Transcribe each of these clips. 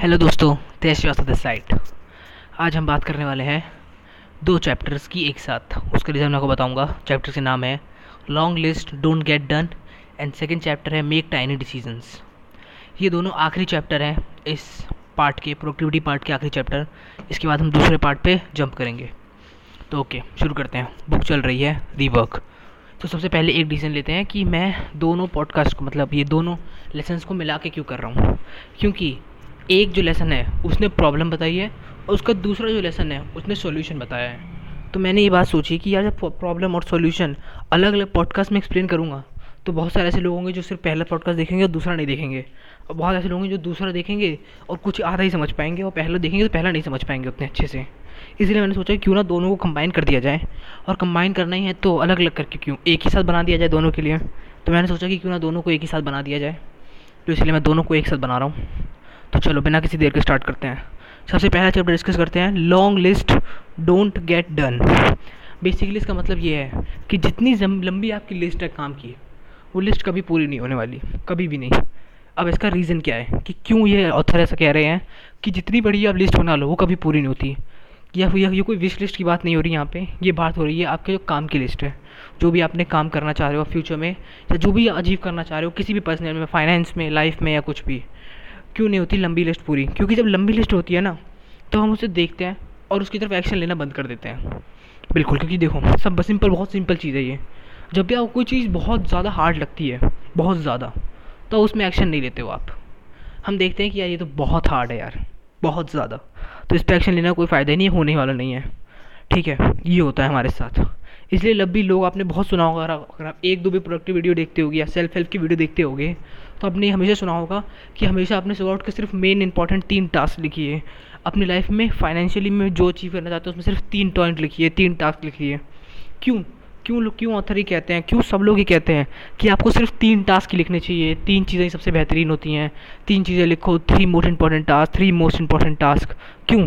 Hello दोस्तों, तेज Srivastava this site आज हम बात करने वाले हैं दो चैप्टर्स की एक साथ. उसका रीज़न मैं आपको बताऊँगा चैप्टर के नाम है long list don't get done and second chapter है मेक टाइनी डिसीजंस ये दोनों आखिरी चैप्टर हैं इस पार्ट के प्रोडक्टिविटी पार्ट के आखिरी चैप्टर इसके बाद हम दूसरे पार्ट पे जंप करेंगे. तो ओके शुरू करते हैं. बुक चल रही है रीवर्क तो सबसे पहले एक डिसीज़न लेते हैं कि मैं दोनों पॉडकास्ट को मतलब ये दोनों लेसन्स को मिला के क्यों कर रहा हूँ? क्योंकि एक जो लेसन है, उसने प्रॉब्लम बताई है और उसका दूसरा जो लेसन है, उसने सॉल्यूशन बताया है। तो मैंने ये बात सोची कि यार जब प्रॉब्लम और सॉल्यूशन अलग अलग पॉडकास्ट में एक्सप्लेन करूँगा तो बहुत सारे ऐसे लोग होंगे जो सिर्फ़ पहला पॉडकास्ट देखेंगे और दूसरा नहीं देखेंगे। और बहुत ऐसे लोग होंगे जो दूसरा देखेंगे और कुछ आधा ही समझ पाएँगे और पहला देखेंगे तो पहला नहीं समझ पाएँगे उतने अच्छे से। इसलिए मैंने सोचा क्यों ना दोनों को कंबाइन कर दिया जाए और कंबाइन करना ही है तो अलग अलग करके क्यों एक ही साथ बना दिया जाए दोनों के लिए। तो मैंने सोचा कि क्यों ना दोनों को एक ही साथ बना दिया जाए। तो इसलिए मैं दोनों को एक साथ बना रहा हूँ। तो चलो, बिना किसी देर के स्टार्ट करते हैं। सबसे पहला चैप्टर डिस्कस करते हैं long list don't get done basically इसका मतलब ये है कि जितनी लंबी आपकी लिस्ट है काम की, वो लिस्ट कभी पूरी नहीं होने वाली, कभी भी नहीं। अब इसका रीज़न क्या है? कि क्यों ये ऑथर ऐसा कह रहे हैं कि जितनी बड़ी आप लिस्ट बना लो, वो कभी पूरी नहीं होती। या ये कोई विश लिस्ट की बात नहीं हो रही यहाँ पे, ये बात हो रही है आपके जो काम की लिस्ट है। जो भी आपने काम करना चाह रहे हो फ्यूचर में, या जो भी अचीव करना चाह रहे हो, किसी भी पर्सनल में फाइनेंस में लाइफ में, या कुछ भी। क्यों नहीं होती लंबी लिस्ट पूरी? क्योंकि जब लंबी लिस्ट होती है ना तो हम उसे देखते हैं और उसकी तरफ़ एक्शन लेना बंद कर देते हैं। बिल्कुल, क्योंकि देखो, सब सिंपल बहुत सिंपल चीज़ है ये। जब भी आपको कोई चीज़ बहुत ज़्यादा हार्ड लगती है, बहुत ज़्यादा तो उसमें एक्शन नहीं लेते हो आप। हम देखते हैं कि यार ये तो बहुत हार्ड है यार, बहुत ज़्यादा। तो इस पर एक्शन लेना कोई फ़ायदा नहीं होने वाला नहीं है। ठीक है, ये होता है हमारे साथ। इसलिए लंबी लोग, आपने बहुत सुना होगा, अगर आप एक दो भी प्रोडक्टिव वीडियो देखते होगी या सेल्फ हेल्प की वीडियो देखते होगे तो आपने हमेशा सुना होगा कि हमेशा आपने सुबह उठ के सिर्फ़ मेन इंपॉर्टेंट तीन टास्क लिखिए अपनी लाइफ में फाइनेंशियली में जो अचीव करना चाहते हैं, उसमें सिर्फ़ तीन पॉइंट लिखिए तीन टास्क लिखिए क्यों? क्यों लोग, क्यों ऑथर ही कहते हैं? क्यों सब लोग ही कहते हैं कि आपको सिर्फ़ तीन टास्क लिखने चाहिए? तीन चीज़ें ही सबसे बेहतरीन होती हैं। तीन चीज़ें लिखो three most important task three most important task क्यों?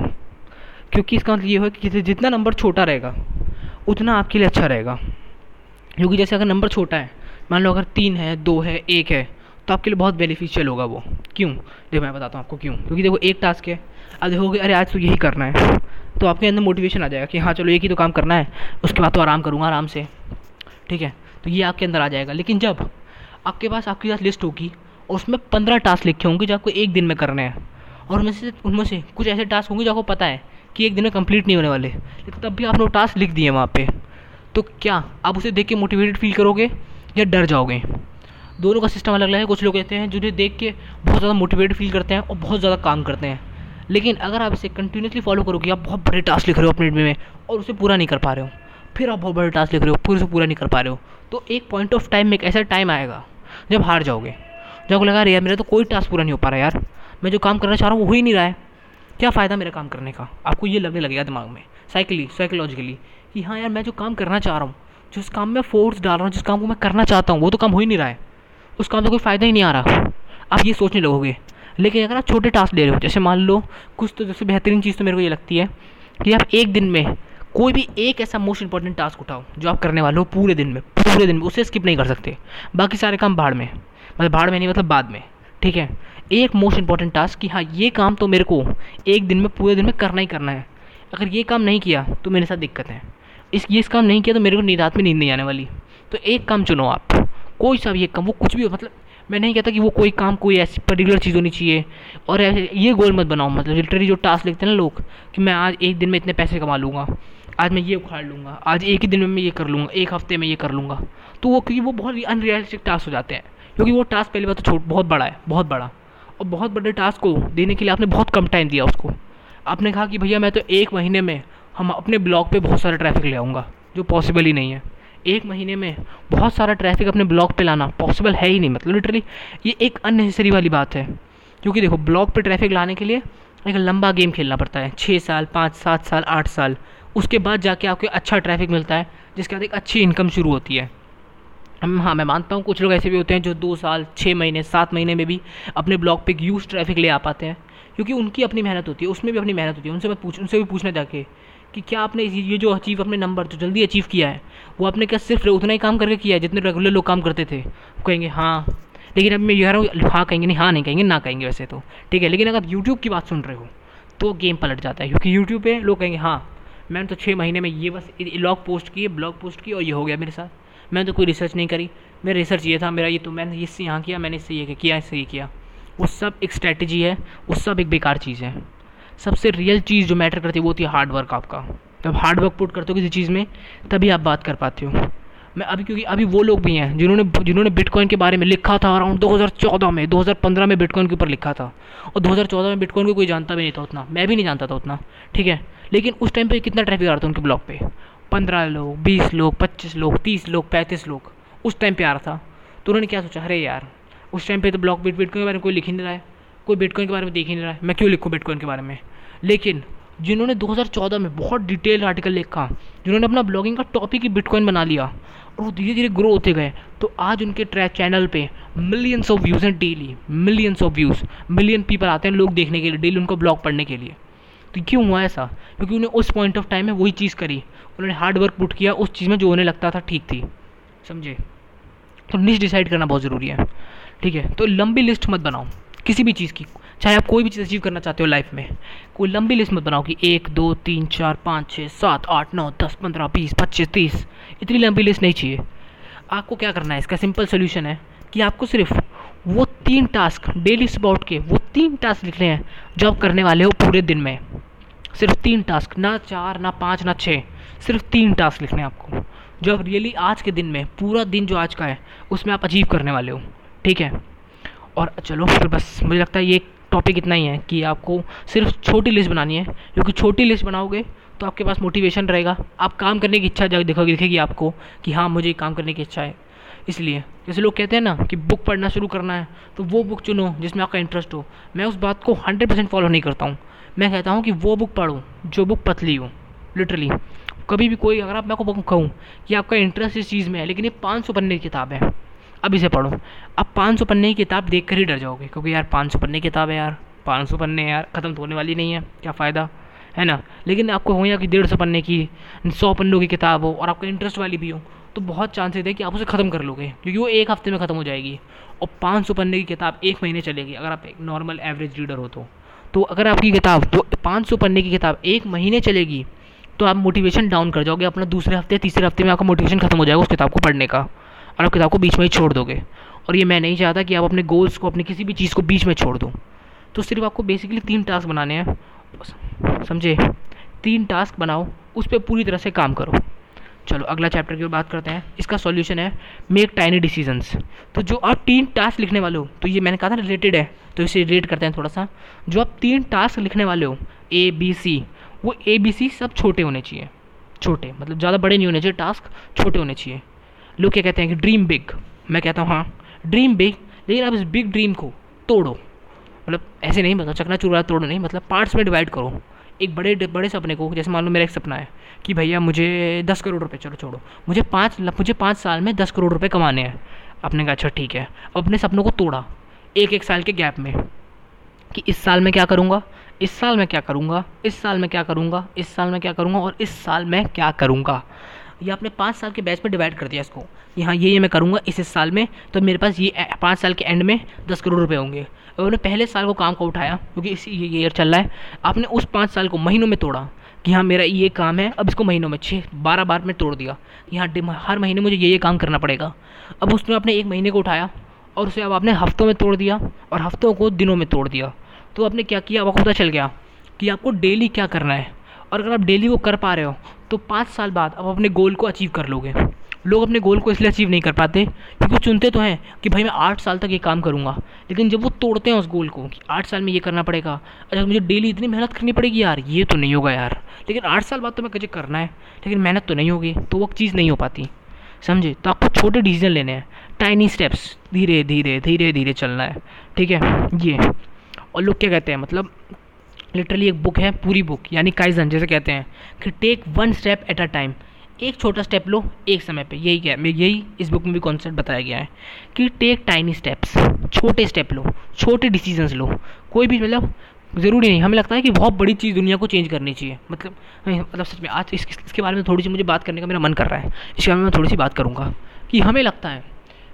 क्योंकि इसका मतलब ये हो कि जितना नंबर छोटा रहेगा उतना आपके लिए अच्छा रहेगा। क्योंकि जैसे अगर नंबर छोटा है, मान लो अगर तीन है, दो है, एक है तो आपके लिए बहुत बेनिफिशियल होगा वो। क्यों? देखो मैं बताता हूँ आपको क्यों। क्योंकि देखो एक टास्क है, अब देखोगे अरे आज तो यही करना है तो आपके अंदर मोटिवेशन आ जाएगा कि हाँ चलो एक ही तो काम करना है, उसके बाद तो आराम करूँगा आराम से। ठीक है? तो ये आपके अंदर आ जाएगा। लेकिन जब आपके पास आपके पास लिस्ट होगी, और उसमें पंद्रह टास्क लिखे होंगे जो आपको एक दिन में करने हैं, और उनमें से उनमें से कुछ ऐसे टास्क होंगे जो आपको पता है कि एक दिन में कंप्लीट नहीं होने वाले। लेकिन तब भी आपने वो टास्क लिख दिए वहाँ पे। तो क्या आप उसे देख के मोटिवेटेड फील करोगे या डर जाओगे? दोनों का सिस्टम अलग अलग है। कुछ लोग कहते हैं, जिन्हें देख के बहुत ज़्यादा मोटिवेटेड फील करते हैं और बहुत ज़्यादा काम करते हैं। लेकिन अगर आप इसे कंटिन्यूसली फॉलो करोगे, आप बहुत बड़े टास्क लिख रहे हो अपने में और उसे पूरा नहीं कर पा रहे हो। फिर आप बहुत बड़े टास्क लिख रहे हो, पूरे उसे पूरा नहीं कर पा रहे हो। तो एक पॉइंट ऑफ़ टाइम में एक ऐसा टाइम आएगा, जब हार जाओगे। जब लगा यार, मेरा तो कोई टास्क पूरा नहीं हो पा रहा यार। मैं जो काम करना चाह रहा हूँ, वो हो ही नहीं रहा है। क्या फ़ायदा मेरा काम करने का? आपको ये लगने लगेगा दिमाग में साइकिली साइकोलॉजिकली कि हाँ यार, मैं जो काम करना चाह रहा हूँ, जिस काम में फोर्स डाल रहा हूँ, जिस काम को मैं करना चाहता हूँ, वो तो काम हो ही नहीं रहा है। उस काम में कोई फ़ायदा ही नहीं आ रहा। आप ये सोचने लगोगे। लेकिन अगर आप छोटे टास्क ले रहे हो, जैसे मान लो, कुछ तो जैसे बेहतरीन चीज़ तो मेरे को ये लगती है कि आप एक दिन में कोई भी एक ऐसा मोस्ट इंपॉर्टेंट टास्क उठाओ, जो आप करने वाले हो पूरे दिन में, पूरे दिन में, उसे स्किप नहीं कर सकते। बाकी सारे काम भाड़ में मतलब भाड़ में नहीं मतलब बाद में। ठीक है? एक मोस्ट इंपॉर्टेंट टास्क कि हाँ ये काम तो मेरे को एक दिन में, पूरे दिन में करना ही करना है। अगर ये काम नहीं किया तो मेरे साथ दिक्कत है। इस, ये इस काम नहीं किया तो मेरे को रात में नींद नहीं आने वाली। तो एक काम चुनो आप। कोई सा भी एक काम, वो कुछ भी हो मतलब मैं नहीं कहता कि वो कोई काम, कोई ऐसी पर्टिकुलर चीज़ होनी चाहिए। और ऐसे, ये गोल मत बनाओ मतलब लिटरली जो टास्क लिखते हैं ना लोग, कि मैं आज एक दिन में इतने पैसे कमा लूँगा, आज मैं ये उखाड़ लूँगा, आज एक ही दिन में मैं ये कर लूँगा, एक हफ़्ते में ये कर लूँगा। तो वो, क्योंकि वो बहुत ही अनरियलिस्टिक टास्क हो जाते हैं। क्योंकि वो टास्क पहली बात तो छोट, बहुत बड़ा है, बहुत बड़ा। और बहुत बड़े टास्क को देने के लिए आपने बहुत कम टाइम दिया उसको। आपने कहा कि भैया मैं तो एक महीने में हम अपने ब्लॉग पे बहुत सारा ट्रैफ़िक ले आऊँगा, जो पॉसिबल ही नहीं है। एक महीने में बहुत सारा ट्रैफ़िक अपने ब्लॉग पे लाना पॉसिबल है ही नहीं मतलब लिटरली ये एक अननेसेसरी वाली बात है। क्योंकि देखो ब्लॉग पे ट्रैफ़िक लाने के लिए एक लंबा गेम खेलना पड़ता है छः साल, पाँच, सात साल, आठ साल। उसके बाद जाके आपको अच्छा ट्रैफ़िक मिलता है, जिसके बाद एक अच्छी इनकम शुरू होती है। हाँ मैं मानता हूँ, कुछ लोग ऐसे भी होते हैं जो दो साल छः महीने, सात महीने में भी अपने ब्लॉग पे यूज़ ट्रैफ़िक ले आ पाते हैं। क्योंकि उनकी अपनी मेहनत होती है, उसमें भी अपनी मेहनत होती है। उनसे मैं पूछ उनसे भी पूछना जाके कि क्या आपने ये जो अचीव अपने नंबर जो जल्दी अचीव किया है, वो आपने क्या सिर्फ़ उतना ही काम करके किया है जितने रेगुलर लोग काम करते थे? कहेंगे हाँ। लेकिन अब मैं ये कह रहा हूँ हाँ कहेंगे, नहीं हाँ नहीं कहेंगे, ना कहेंगे वैसे तो। ठीक है, लेकिन अगर यूट्यूब की बात सुन रहे हो तो गेम पलट जाता है। क्योंकि यूट्यूब पे लोग कहेंगे हाँ मैंने तो छः महीने में ये बस ब्लॉग पोस्ट किए ब्लॉग पोस्ट की और ये हो गया मेरे साथ। मैंने तो कोई रिसर्च नहीं करी। मेरा रिसर्च ये था, मेरा ये तो मैंने इससे यहाँ किया, मैंने इससे ये किया, इससे ये किया। वो सब एक स्ट्रैटेजी है, वो सब एक बेकार चीज़ है। सबसे रियल चीज़ जो मैटर करती है, वो होती है हार्ड वर्क आपका। जब हार्ड वर्क पुट करते हो किसी चीज़ में, तभी आप बात कर पाते हो। मैं अभी, क्योंकि अभी वो लोग भी हैं, जिन्होंने जिन्होंने बिटकॉइन के बारे में लिखा था अराउंड 2014 में 2015 में बिटकॉइन के ऊपर लिखा था। और 2014 में बिटकॉइन को कोई जानता भी नहीं था उतना। मैं भी नहीं जानता था उतना, ठीक है? लेकिन उस टाइम पे कितना ट्रैफ़िक आ रहा था उनके ब्लॉग पे। पंद्रह लोग, बीस लोग, पच्चीस लोग, तीस लोग, पैंतीस लोग। उस टाइम पे आ रहा था। तो उन्होंने क्या सोचा? अरे यार, उस टाइम पे तो ब्लॉक बिट बिटकॉइन के बारे में कोई लिख ही नहीं रहा है। कोई बिटकॉइन के बारे में देख ही नहीं रहा है। मैं क्यों लिखूँ बिटकॉइन के बारे में? लेकिन जिन्होंने 2014 में बहुत डिटेल आर्टिकल लिखा, जिन्होंने अपना ब्लॉगिंग का टॉपिक ही बिटकॉइन बना लिया, और वो धीरे धीरे ग्रो होते गए तो आज उनके ट्रैक चैनल पे मिलियंस ऑफ़ व्यूज़ हैं daily millions of views million people आते हैं लोग देखने के लिए डेली उनको ब्लॉग पढ़ने के लिए। तो क्यों हुआ ऐसा? क्योंकि उन्हें उस पॉइंट ऑफ़ टाइम में वही चीज़ करी। उन्होंने हार्ड वर्क पुट किया, उस चीज़ में जो उन्हें लगता था ठीक थी। समझे? तो निश डिसाइड करना बहुत ज़रूरी है। ठीक है? तो लंबी लिस्ट मत बनाओ किसी भी चीज़ की। चाहे आप कोई भी चीज़ अचीव करना चाहते हो लाइफ में, कोई लंबी लिस्ट मत बनाओ कि एक, दो, तीन, चार, पाँच छः सात, आठ, नौ, दस, पंद्रह, बीस, पच्चीस, तीस। इतनी लंबी लिस्ट नहीं चाहिए। आपको क्या करना है? इसका सिंपल सोल्यूशन है कि आपको सिर्फ़ वो तीन टास्क डेली स्पॉट के वो तीन टास्क लिखने हैं जो आप करने वाले हो पूरे दिन में। सिर्फ़ तीन टास्क ना चार, ना पाँच, ना छः सिर्फ़ तीन टास्क लिखने हैं आपको। जो आप रियली आज के दिन में, पूरा दिन जो आज का है, उसमें आप अचीव करने वाले हो, ठीक है? और चलो, फिर बस, मुझे लगता है ये टॉपिक इतना ही है कि आपको सिर्फ़ छोटी लिस्ट बनानी है। क्योंकि छोटी लिस्ट बनाओगे तो आपके पास मोटिवेशन रहेगा। आप काम करने की इच्छा देखोगे, दिखेगी आपको कि हाँ मुझे काम करने की इच्छा है। इसलिए। जैसे लोग कहते हैं ना कि बुक पढ़ना शुरू करना है तो वो बुक चुनो जिसमें आपका इंटरेस्ट हो। मैं उस बात को हंड्रेड परसेंट फॉलो नहीं करता हूँ। मैं कहता हूँ कि वो बुक पढ़ो, जो बुक पतली हो लिटरली कभी भी कोई, अगर आप मैं को कहूँ कि आपका इंटरेस्ट इस चीज़ में है, लेकिन ये पाँच सौ पन्ने की किताब है, अब इसे पढ़ो। अब पाँच सौ पन्ने की किताब देख कर ही डर जाओगे, क्योंकि यार पाँच सौ पन्ने की किताब है यार, पाँच सौ पन्ने यार, ख़त्म तो होने वाली नहीं है, क्या फ़ायदा, है ना? लेकिन आपको हो या कि डेढ़ सौ पन्ने की, सौ पन्नों की किताब हो, और आपका इंटरेस्ट वाली भी हो तो बहुत चांसेस है कि आप उसे ख़त्म कर लोगे, क्योंकि वो एक हफ़्ते में ख़त्म हो जाएगी। और पाँच सौ पन्ने की किताब एक महीने चलेगी, अगर आप एक नॉर्मल एवरेज रीडर हो तो। तो अगर आपकी किताब जो पाँच सौ पन्ने की किताब एक महीने चलेगी तो आप मोटिवेशन डाउन कर जाओगे, अपना दूसरे हफ़्ते, तीसरे हफ़्ते में आपका मोटिवेशन खत्म हो जाएगा उस किताब को पढ़ने का। और आप किताब को बीच में ही छोड़ दोगे। और ये मैं नहीं चाहता कि आप अपने गोल्स को, अपनी किसी भी चीज़ को बीच में छोड़ दो। तो सिर्फ़ आपको बेसिकली तीन टास्क बनाने हैं। समझे? तीन टास्क बनाओ, उस पर पूरी तरह से काम करो। चलो, अगला चैप्टर की बात करते हैं। इसका सॉल्यूशन है मेक टाइनी डिसीजंस तो जो आप तीन टास्क लिखने वाले हो तो ये मैंने कहा था रिलेटेड है तो इसे रिलेट करते हैं थोड़ा सा जो आप तीन टास्क लिखने वाले हो ए बी सी वो ए बी सी सब छोटे होने चाहिए। छोटे मतलब ज़्यादा बड़े नहीं होने चाहिए टास्क छोटे होने चाहिए। लोग क्या कहते हैं कि ड्रीम बिग मैं कहता हूँ हाँ ड्रीम बिग लेकिन आप इस बिग ड्रीम को तोड़ो। मतलब ऐसे नहीं मतलब चकना चूरा तोड़ो नहीं मतलब पार्ट्स में डिवाइड करो। एक बड़े बड़े सपने को, जैसे मान लो मेरा एक सपना है कि भैया मुझे दस करोड़ रुपए, चलो छोड़ो, मुझे पाँच मुझे पाँच साल में दस करोड़ रुपए कमाने हैं। आपने कहा अच्छा ठीक है। अब अपने सपनों को तोड़ा, एक एक साल के गैप में, कि इस साल में क्या करूँगा? इस साल में क्या करूँगा? इस साल में क्या करूँगा? इस साल में क्या करूँगा? और इस साल में क्या करूँगा? ये आपने पाँच साल के बैच में डिवाइड कर दिया इसको यहाँ ये ये मैं करूँगा, इस इस साल में तो मेरे पास ये, पाँच साल के एंड में दस करोड़ रुपए होंगे। उन्होंने पहले साल को काम को उठाया, क्योंकि इसी ये ईयर चल रहा है। आपने उस पाँच साल को महीनों में तोड़ा कि हाँ मेरा ये काम है, अब इसको महीनों में छः बारह बार में तोड़ दिया कि हाँ हर महीने मुझे ये ये काम करना पड़ेगा। अब उसमें आपने एक महीने को उठाया और उसे अब आपने हफ्तों में तोड़ दिया और हफ्तों को दिनों में तोड़ दिया। तो आपने क्या किया? आपको पता चल गया कि आपको डेली क्या करना है। और अगर आप डेली वो कर पा रहे हो तो पाँच साल बाद आप अपने गोल को अचीव कर लोगे। लोग अपने गोल को इसलिए अचीव नहीं कर पाते, क्योंकि चुनते तो हैं कि भाई मैं आठ साल तक ये काम करूँगा। लेकिन जब वो तोड़ते हैं उस गोल को कि आठ साल में ये करना पड़ेगा अच्छा मुझे डेली इतनी मेहनत करनी पड़ेगी यार, ये तो नहीं होगा यार। लेकिन आठ साल बाद तो मैं कहे करना है, लेकिन मेहनत तो नहीं होगी तो वो चीज़ नहीं हो पाती। समझे? तो आपको छोटे डिसीज़न लेने हैं। टाइनी स्टेप्स धीरे धीरे धीरे धीरे चलना है। ठीक है? ये। और लोग क्या कहते हैं? मतलब लिटरली एक बुक है, पूरी बुक यानी काइजन जैसे कहते हैं कि take one step at a time एक छोटा स्टेप लो एक समय पे। यही क्या है? यही इस बुक में भी कॉन्सेप्ट बताया गया है कि टेक टाइनी स्टेप्स छोटे स्टेप लो छोटे डिसीजंस लो। कोई भी मतलब ज़रूरी नहीं। हमें लगता है कि बहुत बड़ी चीज़ दुनिया को चेंज करनी चाहिए। मतलब मतलब सच में आज इस, इसके बारे में थोड़ी सी मुझे बात करने का मेरा मन कर रहा है। इसके बारे में मैं थोड़ी सी बात करूँगा कि हमें लगता है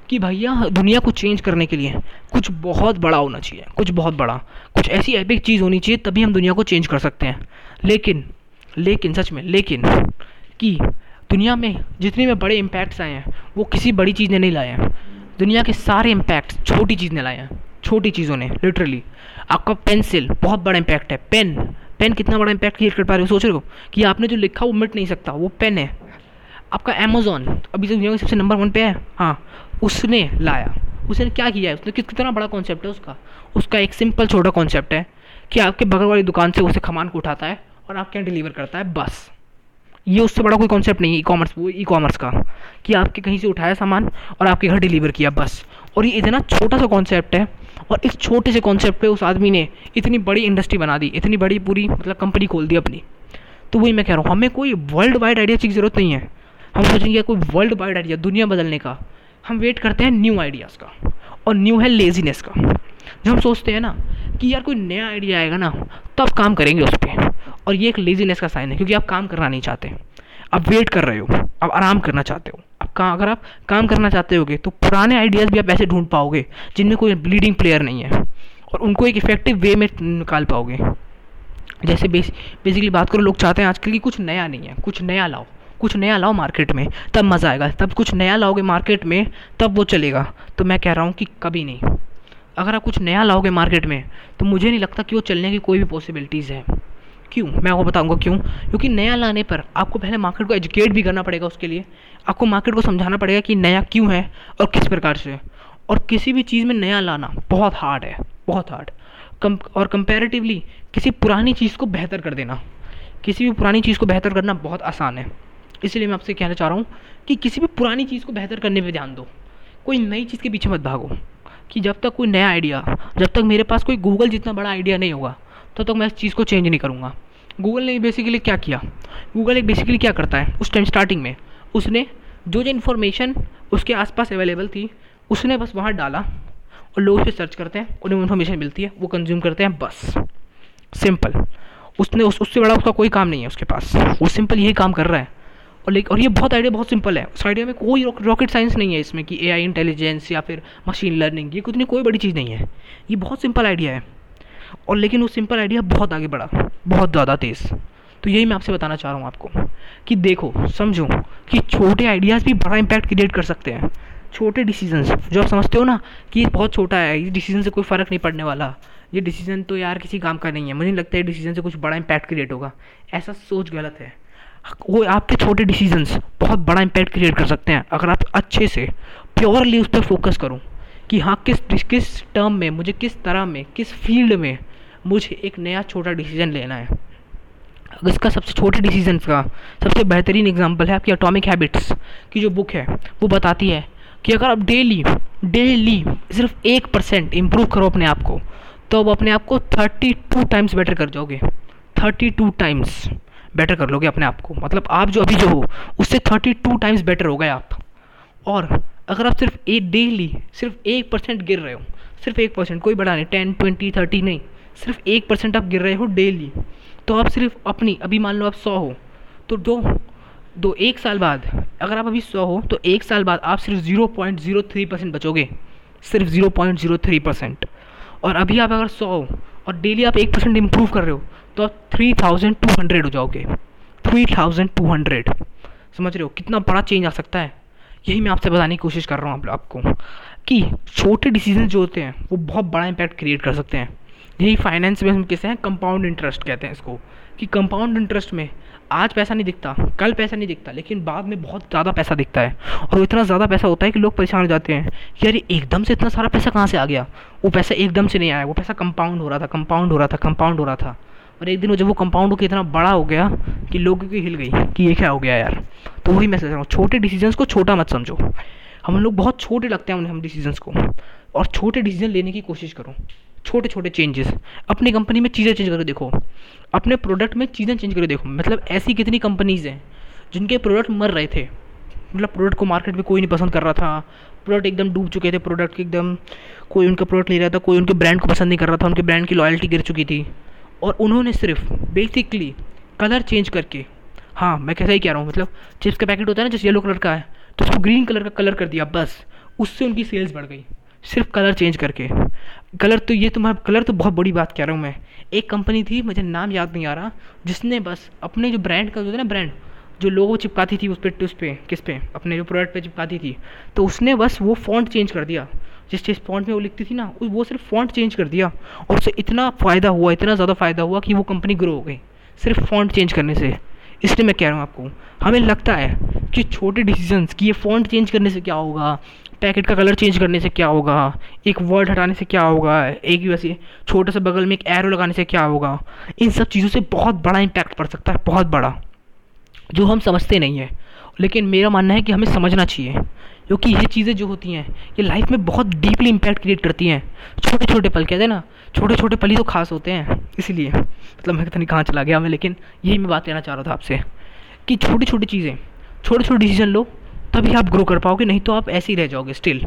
कि भैया दुनिया को चेंज करने के लिए कुछ बहुत बड़ा होना चाहिए। कुछ बहुत बड़ा। कुछ ऐसी एपिक चीज़ होनी चाहिए तभी हम दुनिया को चेंज कर सकते हैं। लेकिन लेकिन सच में लेकिन कि दुनिया में जितने में बड़े इम्पैक्ट्स आए हैं, वो किसी बड़ी चीज़ ने नहीं लाए हैं। दुनिया के सारे इम्पैक्ट छोटी चीज़ ने लाए हैं, छोटी चीज़ों ने लिटरली आपका पेंसिल बहुत बड़ा इम्पैक्ट है। पेन पेन कितना बड़ा इम्पैक्ट क्रिएट कर पा रहे हो? सोच रहे हो कि आपने जो लिखा वो मिट नहीं सकता, वो पेन है। आपका अमेजोन अभी तो दुनिया में सबसे नंबर वन पे है। हाँ उसने लाया। उसने क्या किया है? उसने किस, कितना बड़ा कॉन्सेप्ट है उसका? उसका एक सिंपल छोटा कॉन्सेप्ट है कि आपके बगल वाली दुकान से उसे खमान को उठाता है और आपके यहाँ डिलीवर करता है? बस। ये उससे बड़ा कोई कॉन्सेप्ट नहीं है ई कॉमर्स वो ई कॉमर्स का, कि आपके कहीं से उठाया सामान और आपके घर डिलीवर किया, बस। और ये इतना छोटा सा कॉन्सेप्ट है और इस छोटे से कॉन्सेप्ट पे उस आदमी ने इतनी बड़ी इंडस्ट्री बना दी, इतनी बड़ी पूरी मतलब कंपनी खोल दी अपनी। तो वही मैं कह रहा हूँ, हमें कोई वर्ल्ड वाइड आइडिया की ज़रूरत नहीं है। हम सोचेंगे कोई वर्ल्ड वाइड आइडिया दुनिया बदलने का। हम वेट करते हैं न्यू आइडियाज़ का और न्यू है लेजीनेस का। जो हम सोचते हैं ना कि यार कोई नया आइडिया आएगा ना तो आप काम करेंगे उस पर और ये एक लेजीनेस का साइन है, क्योंकि आप काम करना नहीं चाहते। आप वेट कर रहे हो, आप आराम करना चाहते हो। आप काम अगर आप काम करना चाहते होगे तो पुराने आइडियाज़ भी आप ऐसे ढूंढ पाओगे, जिनमें कोई लीडिंग प्लेयर नहीं है, और उनको एक इफ़ेक्टिव वे में निकाल पाओगे। जैसे बेस बेसिकली बात करो, लोग चाहते हैं आजकल की कुछ नया नहीं है, कुछ नया लाओ, कुछ नया लाओ मार्केट में, तब मज़ा आएगा। तब कुछ नया लाओगे मार्केट में, तब वो चलेगा। तो मैं कह रहा हूँ कि कभी नहीं। अगर आप कुछ नया लाओगे मार्केट में तो मुझे नहीं लगता कि वो चलने की कोई भी पॉसिबिलिटीज़ है। क्यों? मैं आपको बताऊँगा क्यों? क्योंकि नया लाने पर आपको पहले मार्केट को एजुकेट भी करना पड़ेगा उसके लिए। आपको मार्केट को समझाना पड़ेगा कि नया क्यों है और किस प्रकार से। और किसी भी चीज़ में नया लाना बहुत हार्ड है, बहुत हार्ड कम और कंपेरेटिवली किसी पुरानी चीज़ को बेहतर कर देना। किसी भी पुरानी चीज़ को बेहतर करना बहुत आसान है। इसलिए मैं आपसे कहना चाह रहा हूँ कि किसी भी पुरानी चीज़ को बेहतर करने पर ध्यान दो। कोई नई चीज़ के पीछे मत भागो कि जब तक कोई नया आइडिया जब तक मेरे पास कोई गूगल जितना बड़ा आइडिया नहीं होगा तब तो तक मैं इस चीज़ को चेंज नहीं करूँगा। गूगल ने बेसिकली क्या किया? गूगल एक बेसिकली क्या करता है? उस टाइम स्टार्टिंग में, उसने जो जो इन्फॉर्मेशन उसके आसपास अवेलेबल थी, उसने बस वहाँ डाला और लोग उस सर्च करते हैं, उन्हें इन्फॉर्मेशन मिलती है, वो कंज्यूम करते हैं, बस। सिंपल उसने उस, उससे बड़ा उसका कोई काम नहीं है उसके पास। वो सिंपल यही काम कर रहा है। और लेकिन और ये बहुत आइडिया बहुत सिंपल है। उस आइडिया में कोई रॉकेट साइंस नहीं है इसमें कि ए आई इंटेलिजेंस या फिर मशीन लर्निंग ये कुछ नहीं, कोई बड़ी चीज़ नहीं है। ये बहुत सिंपल आइडिया है। और लेकिन वो सिंपल आइडिया बहुत आगे बढ़ा, बहुत ज़्यादा तेज़। तो यही मैं आपसे बताना चाह रहा हूँ आपको कि देखो, समझो कि छोटे आइडियाज़ भी बड़ा इम्पैक्ट क्रिएट कर सकते हैं। छोटे डिसीजंस जो आप समझते हो ना कि ये बहुत छोटा है, इस डिसीज़न से कोई फ़र्क नहीं पड़ने वाला। ये डिसीज़न तो यार किसी काम का नहीं है, मुझे नहीं लगता है डिसीज़न से कुछ बड़ा इम्पैक्ट क्रिएट होगा। ऐसा सोच गलत है। वो आपके छोटे डिसीजंस बहुत बड़ा इम्पैक्ट क्रिएट कर सकते हैं, अगर आप अच्छे से प्योरली उस पर फोकस करो। कि हाँ किस किस टर्म में, मुझे किस तरह में, किस फ़ील्ड में मुझे एक नया छोटा डिसीज़न लेना है। इसका सबसे छोटे डिसीज़न का सबसे बेहतरीन एग्जांपल है आपकी अटोमिक हैबिट्स की जो बुक है, वो बताती है कि अगर आप डेली डेली सिर्फ़ एक परसेंट इम्प्रूव करो अपने आप को तो आप अपने आप को थर्टी टू टाइम्स बेटर कर जाओगे। थर्टी टू टाइम्स बेटर कर लोगे अपने आप को। मतलब आप जो अभी जो हो, उससे थर्टी टू टाइम्स बेटर हो गए आप। और अगर आप सिर्फ़ एक डेली सिर्फ़ एक परसेंट गिर रहे हो, सिर्फ़ एक परसेंट कोई बड़ा नहीं टेन ट्वेंटी थर्टी नहीं, सिर्फ़ एक परसेंट आप गिर रहे हो डेली तो आप सिर्फ़ अपनी, अभी मान लो आप सौ हो तो दो दो, एक साल बाद, अगर आप अभी सौ हो तो एक साल बाद आप सिर्फ़ zero point zero three percent बचोगे, सिर्फ़ zero point zero three percent और अभी आप अगर सौ हो, और डेली आप एक परसेंट इम्प्रूव कर रहे हो तो आप थ्री थाउज़ेंड टू हंड्रेड हो जाओगे थ्री थाउज़ेंड टू हंड्रेड समझ रहे हो, कितना बड़ा चेंज आ सकता है? यही मैं आपसे बताने की कोशिश कर रहा हूँ आपको कि छोटे डिसीज़न जो होते हैं, वो बहुत बड़ा इम्पैक्ट क्रिएट कर सकते हैं। यही फाइनेंस में हम किसे हैं? कंपाउंड इंटरेस्ट कहते हैं इसको। कि कंपाउंड इंटरेस्ट में आज पैसा नहीं दिखता, कल पैसा नहीं दिखता, लेकिन बाद में बहुत ज़्यादा पैसा दिखता है। और इतना ज़्यादा पैसा होता है कि लोग परेशान हो जाते हैं। कि यार एकदम से इतना सारा पैसा कहाँ से आ गया? वो पैसा एकदम से नहीं आया, वो पैसा कंपाउंड हो रहा था कंपाउंड हो रहा था कंपाउंड हो रहा था। और एक दिन वो जब वो कंपाउंड होकर इतना बड़ा हो गया कि लोगों की हिल गई कि ये क्या हो गया यार। तो वही मैं सोच रहा हूँ, छोटे डिसीजंस को छोटा मत समझो। हम लोग बहुत छोटे लगते हैं हम डिसीजंस को। और छोटे डिसीज़न लेने की कोशिश करो। छोटे छोटे चेंजेस अपनी कंपनी में चीज़ें चेंज करके देखो। अपने प्रोडक्ट में चीज़ें चेंज करके देखो। मतलब ऐसी कितनी कंपनीज़ हैं जिनके प्रोडक्ट मर रहे थे। मतलब प्रोडक्ट को मार्केट में कोई नहीं पसंद कर रहा था। प्रोडक्ट एकदम डूब चुके थे। प्रोडक्ट एकदम कोई उनका प्रोडक्ट ले रहा था। कोई उनके ब्रांड को पसंद नहीं कर रहा था। उनके ब्रांड की लॉयल्टी गिर चुकी थी। और उन्होंने सिर्फ़ बेसिकली कलर चेंज करके हाँ मैं कैसा ही कह रहा हूँ मतलब चिप्स का पैकेट होता है ना, जिस येलो कलर का है तो उसको ग्रीन कलर का कलर कर दिया, बस। उससे उनकी सेल्स बढ़ गई, सिर्फ़ कलर चेंज करके। कलर तो ये तो मैं कलर तो बहुत बड़ी बात कह रहा हूँ मैं। एक कंपनी थी, मुझे नाम याद नहीं आ रहा, जिसने बस अपने जो ब्रांड का जो है ना ब्रांड जो लोगो चिपकाती थी उस पर उस पर किस पे, अपने जो प्रोडक्ट पे चिपकाती थी तो उसने बस वो फॉन्ट चेंज कर दिया। जिस जिस फॉन्ट में वो लिखती थी ना वो सिर्फ़ फॉन्ट चेंज कर दिया और उससे इतना फ़ायदा हुआ, इतना ज़्यादा फ़ायदा हुआ कि वो कंपनी ग्रो हो गई। सिर्फ़ फॉन्ट चेंज करने से। इसलिए मैं कह रहा हूँ आपको, हमें लगता है कि छोटे डिसीजंस कि ये फॉन्ट चेंज करने से क्या होगा पैकेट का कलर चेंज करने से क्या होगा, एक वर्ड हटाने से क्या होगा, एक वैसे छोटे से बगल में एक एरो लगाने से क्या होगा, इन सब चीज़ों से बहुत बड़ा इम्पैक्ट पड़ सकता है, बहुत बड़ा, जो हम समझते नहीं हैं। लेकिन मेरा मानना है कि हमें समझना चाहिए क्योंकि ये चीज़ें जो होती हैं, ये लाइफ में बहुत डीपली इम्पैक्ट क्रिएट करती हैं। छोटे छोटे पल, कहते हैं ना छोटे छोटे पल ही तो खास होते हैं, इसीलिए। मतलब मैं पता नहीं कहाँ चला गया मैं, लेकिन यही मैं बात कहना चाह रहा था आपसे कि छोटी छोटी चीज़ें छोटे छोटे डिसीज़न लो, तभी आप ग्रो कर पाओगे, नहीं तो आप ऐसे ही रह जाओगे स्टिल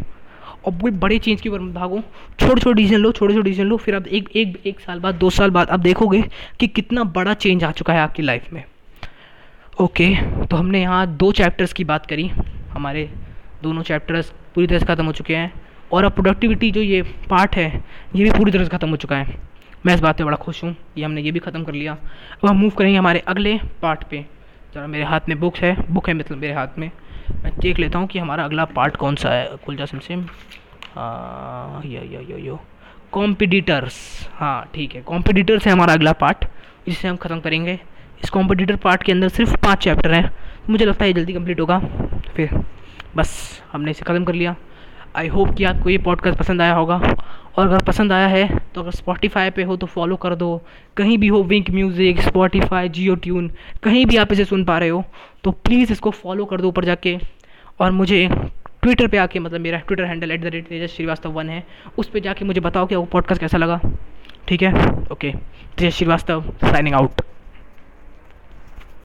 और कोई बड़े चेंज की मत भागो छोटे छोटे डिसीज़न लो छोटे छोटे डिसीज़न लो, फिर आप एक एक एक साल बाद, दो साल बाद आप देखोगे कि कितना बड़ा चेंज आ चुका है आपकी लाइफ में। ओके तो हमने यहाँ दो चैप्टर्स की बात करी, हमारे दोनों चैप्टर्स पूरी तरह से ख़त्म हो चुके हैं। और अब प्रोडक्टिविटी जो ये पार्ट है, ये भी पूरी तरह से ख़त्म हो चुका है। मैं इस बात पे बड़ा खुश हूँ ये हमने ये भी ख़त्म कर लिया। अब हम मूव करेंगे हमारे अगले पार्ट पे। ज़रा मेरे हाथ में बुक है बुक है मतलब मेरे हाथ में। मैं देख लेता हूँ कि हमारा अगला पार्ट कौन सा है। कुलजा सिम। सिम यो यो यो यो। कॉम्पिटिटर्स हाँ ठीक है। कॉम्पिटिटर्स है हमारा अगला पार्ट जिसे हम ख़त्म करेंगे। इस कॉम्पिटिटर पार्ट के अंदर सिर्फ़ पाँच चैप्टर हैं। मुझे लगता है ये जल्दी कंप्लीट होगा। फिर। बस, हमने इसे ख़त्म कर लिया। आई होप कि आपको ये पॉडकास्ट पसंद आया होगा। और अगर पसंद आया है तो अगर स्पॉटिफाई पे हो तो फॉलो कर दो। कहीं भी हो Wynk music Spotify Jio tune कहीं भी आप इसे सुन पा रहे हो तो प्लीज़ इसको फॉलो कर दो ऊपर जाके। और मुझे ट्विटर पे आके मतलब मेरा Twitter handle at the rate Tejas Srivastava one है, उस पर जाके मुझे बताओ कि वो पॉडकास्ट कैसा लगा। ठीक है? Okay Tejas Srivastava signing out